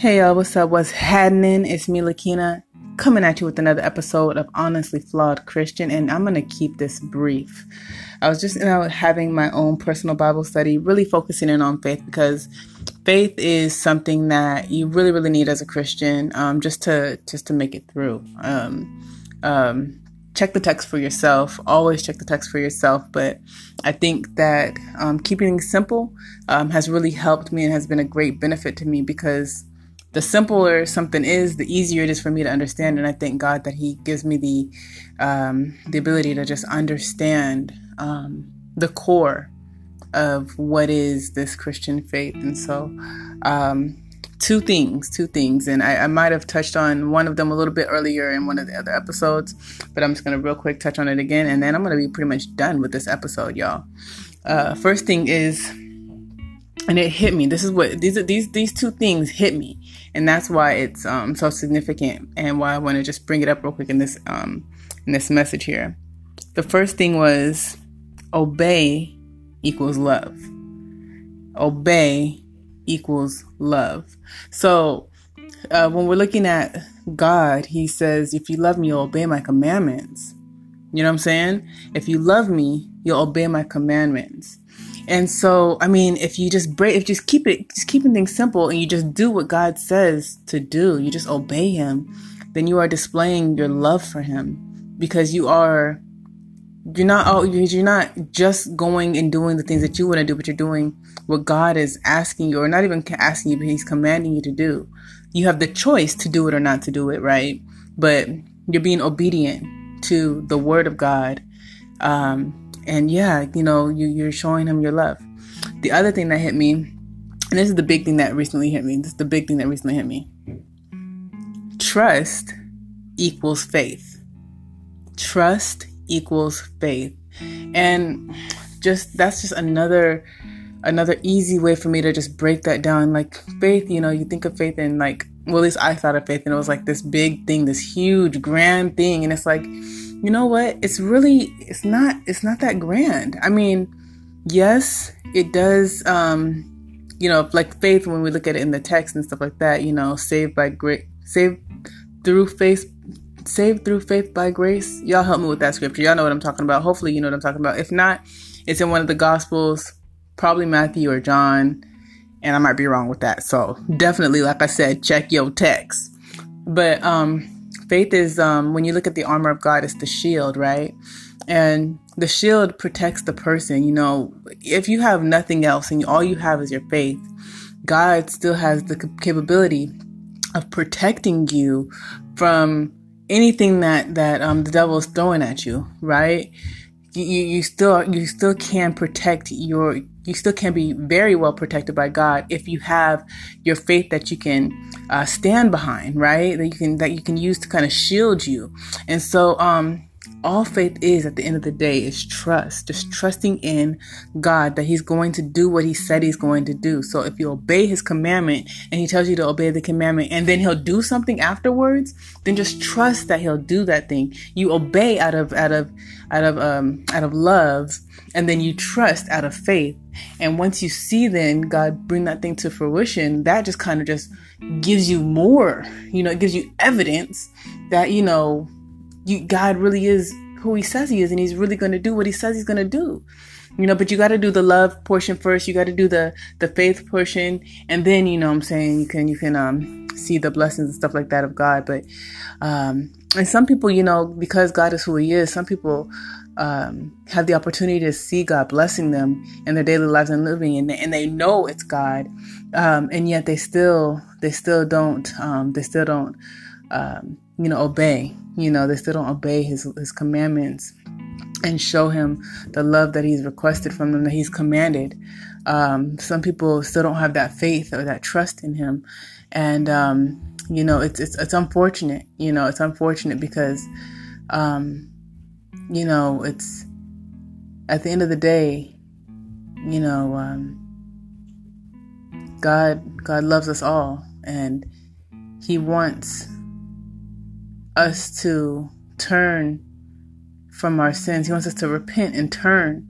Hey y'all, what's up? What's happening? It's me, Lakina, coming at you with another episode of Honestly Flawed Christian, and I'm gonna keep this brief. I was just you know having my own personal Bible study, really focusing in on faith because faith is something that you really, really need as a Christian, um, just to just to make it through. Um, um, check the text for yourself. Always check the text for yourself. But I think that um, keeping simple um, has really helped me and has been a great benefit to me because the simpler something is, the easier it is for me to understand. And I thank God that He gives me the um, the ability to just understand um, the core of what is this Christian faith. And so, um, two things, two things, and I, I might have touched on one of them a little bit earlier in one of the other episodes, but I'm just gonna real quick touch on it again, and then I'm gonna be pretty much done with this episode, y'all. Uh, first thing is and it hit me. This is what these these these two things hit me, and that's why it's um, so significant, and why I want to just bring it up real quick in this um, in this message here. The first thing was obey equals love. Obey equals love. So uh, when we're looking at God, He says, "If you love me, you'll obey my commandments." You know what I'm saying? If you love me, you'll obey my commandments. And so, I mean, if you just break, if just keep it, just keeping things simple and you just do what God says to do, you just obey Him, then you are displaying your love for Him because you are, you're not, oh, you're not just going and doing the things that you want to do, but you're doing what God is asking you, or not even asking you, but He's commanding you to do. You have the choice to do it or not to do it, right? But you're being obedient to the Word of God. Um, and yeah, you know, you, you're showing him your love. The other thing that hit me, and this is the big thing that recently hit me, this is the big thing that recently hit me. Trust equals faith. Trust equals faith. And just that's just another another easy way for me to just break that down. Like faith, you know, you think of faith in like well, at least I thought of faith and it was like this big thing, this huge, grand thing. And it's like you know what? It's really it's not it's not that grand. I mean, yes, it does um you know, like faith when we look at it in the text and stuff like that, you know, saved by grace saved through faith saved through faith by grace. Y'all help me with that scripture. Y'all know what I'm talking about. Hopefully you know what I'm talking about. If not, it's in one of the gospels, probably Matthew or John, and I might be wrong with that. So, definitely like I said, check your text. But um faith is um, when you look at the armor of God, it's the shield, right? And the shield protects the person. You know, if you have nothing else and all you have is your faith, God still has the capability of protecting you from anything that that um, the devil is throwing at you, right? You, you still you still can protect your you still can be very well protected by God if you have your faith that you can uh, stand behind, right? That you can that you can use to kind of shield you. And so, um, all faith is at the end of the day is trust, just trusting in God that He's going to do what He said He's going to do. So if you obey His commandment and He tells you to obey the commandment and then He'll do something afterwards, then just trust that He'll do that thing. You obey out of out of out of um out of love and then you trust out of faith. And once you see then God bring that thing to fruition, that just kind of just gives you more, you know, it gives you evidence that, you know, you God really is who he says he is and he's really going to do what he says he's going to do. You know but you got to do the love portion first. You got to do the the faith portion and then you know i'm saying you can you can um see the blessings and stuff like that of god. But um and some people you know because god is who he is some people um, have the opportunity to see God blessing them in their daily lives and living, and and they know it's God, um, and yet they still they still don't um, they still don't um, you know obey you know they still don't obey his his commandments and show him the love that he's requested from them that he's commanded. Um, some people still don't have that faith or that trust in him. And um, you know it's, it's it's unfortunate you know it's unfortunate because um, you know it's at the end of the day you know um, god god loves us all and he wants us to turn from our sins. He wants us to repent and turn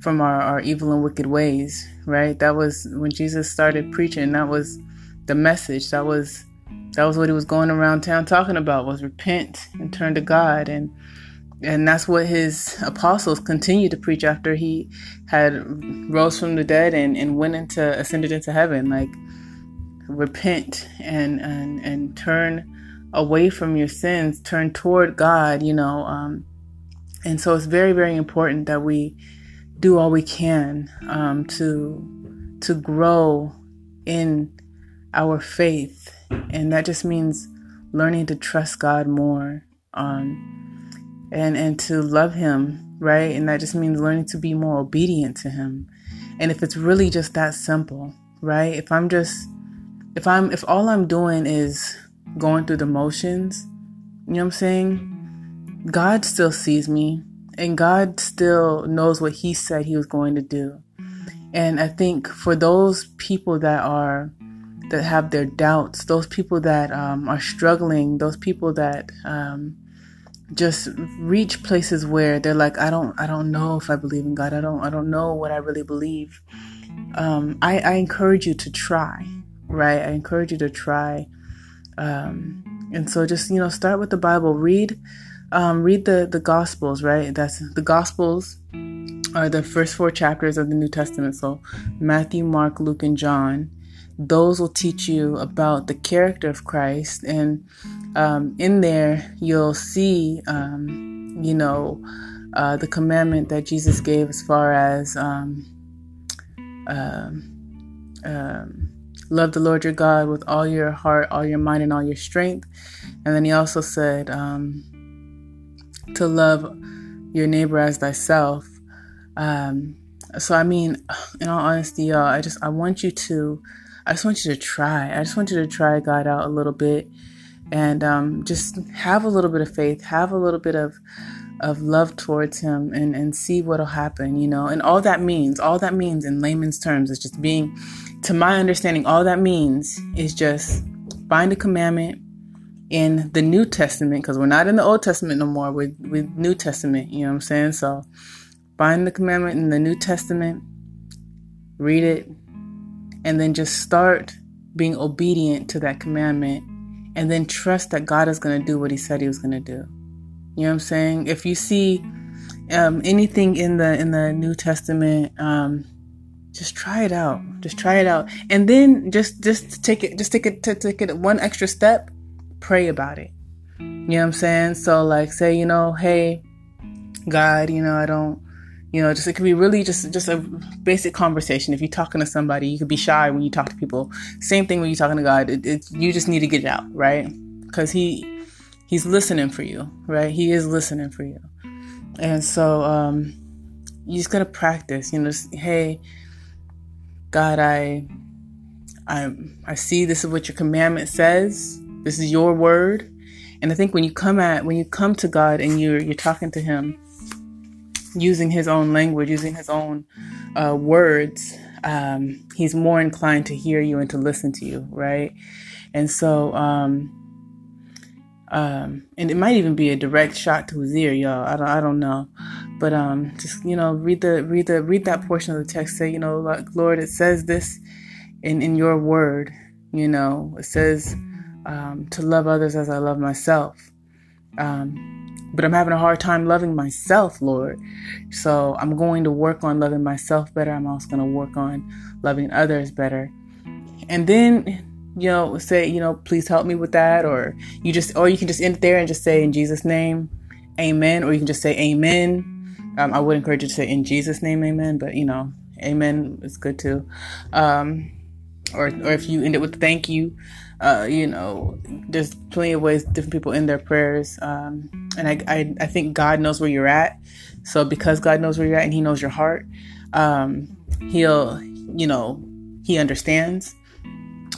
from our, our evil and wicked ways, right? That was when Jesus started preaching, that was the message. That was that was what he was going around town talking about was repent and turn to God and and that's what his apostles continued to preach after he had rose from the dead and, and went into ascended into heaven like repent and and and turn away from your sins turn toward god you know um, and so it's very very important that we do all we can um, to to grow in our faith. And that just means learning to trust god more um, and and to love him right? And that just means learning to be more obedient to him. And if it's really just that simple right? If i'm just if i'm if all i'm doing is going through the motions you know what i'm saying? God still sees me and god still knows what he said he was going to do. And i think for those people that are that have their doubts those people that um, are struggling those people that um, just reach places where they're like i don't i don't know if i believe in god. I don't i don't know what i really believe. Um, I, I encourage you to try right? I encourage you to try um, and so just you know start with the bible. Read um, read the the gospels right? That's the gospels are the first four chapters of the new testament. So matthew mark luke and john those will teach you about the character of Christ. And um, in there, you'll see, um, you know, uh, the commandment that Jesus gave as far as um, um, um, love the Lord your God with all your heart, all your mind, and all your strength. And then he also said um, to love your neighbor as thyself. so, I mean, in all honesty, y'all, I just I want you to I just want you to try. I just want you to try God out a little bit and um, just have a little bit of faith, have a little bit of of love towards him and, and see what'll happen, you know. And all that means, all that means in layman's terms is just being, to my understanding, all that means is just find a commandment in the New Testament, because we're not in the Old Testament no more, we're with New Testament, you know what I'm saying? So find the commandment in the New Testament, read it, and then just start being obedient to that commandment and then trust that God is going to do what he said he was going to do. You know what I'm saying? If you see um, anything in the in the New Testament, um, just try it out. Just try it out, and then just just take it. Just take it to take it one extra step. Pray about it. You know what I'm saying? So like, say you know, hey, God, you know, I don't you know, just it could be really just just a basic conversation. If you're talking to somebody, you could be shy when you talk to people. Same thing when you're talking to God. It, it, you just need to get it out, right? Because he he's listening for you, right? He is listening for you, and so um, you just gotta practice. You know, just, hey, God, I I I see this is what your commandment says. This is your word, and I think when you come at when you come to God and you're you're talking to Him using his own language, using his own uh, words, um, he's more inclined to hear you and to listen to you, right? And so, um, um, and it might even be a direct shot to his ear, y'all. I don't, I don't know, but um, just you know, read the, read the, read that portion of the text. Say, you know, like Lord, it says this in in your word. You know, it says um, to love others as I love myself. Um, but I'm having a hard time loving myself, Lord. So I'm going to work on loving myself better. I'm also going to work on loving others better. And then, you know, say, you know, please help me with that. Or you just, or you can just end there and just say in Jesus' name, amen. Or you can just say amen. Um, I would encourage you to say in Jesus' name, amen. But, you know, amen is good too. Um, or, or if you end it with thank you, uh, you know, there's plenty of ways different people end their prayers. Um, and I, I, I, think God knows where you're at. So because God knows where you're at and He knows your heart, um, He'll, you know, He understands.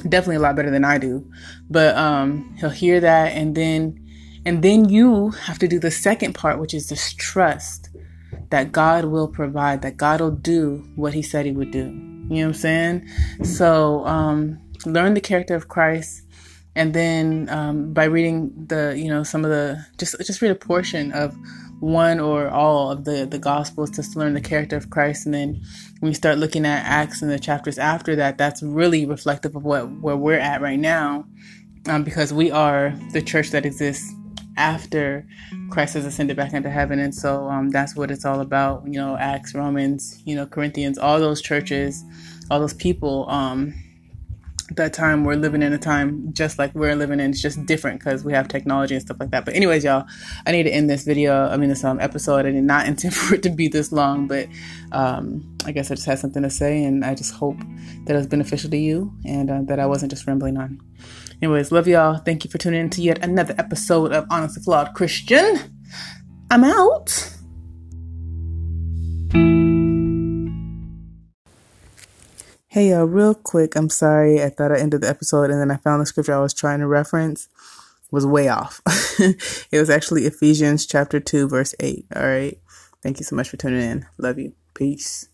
Definitely a lot better than I do, but um, He'll hear that, and then, and then you have to do the second part, which is just trust that God will provide, that God will do what He said He would do. You know what I'm saying? So um, learn the character of Christ and then um, by reading the you know some of the just just read a portion of one or all of the the gospels to learn the character of Christ. And then when we start looking at acts and the chapters after that that's really reflective of what where we're at right now um, because we are the church that exists after Christ has ascended back into heaven. And so um, that's what it's all about you know Acts Romans you know Corinthians all those churches all those people um, that time we're living in a time just like we're living in it's just different because we have technology and stuff like that. But anyways y'all i need to end this video i mean this um, episode. I did not intend for it to be this long but um, i guess i just had something to say and i just hope that it was beneficial to you and uh, that i wasn't just rambling on. Anyways love y'all. Thank you for tuning in to yet another episode of honestly flawed christian. I'm out Hey y'all, real quick, I'm sorry. I thought I ended the episode and then I found the scripture I was trying to reference was way off. it was actually Ephesians chapter 2 verse 8. All right. Thank you so much for tuning in. Love you. Peace.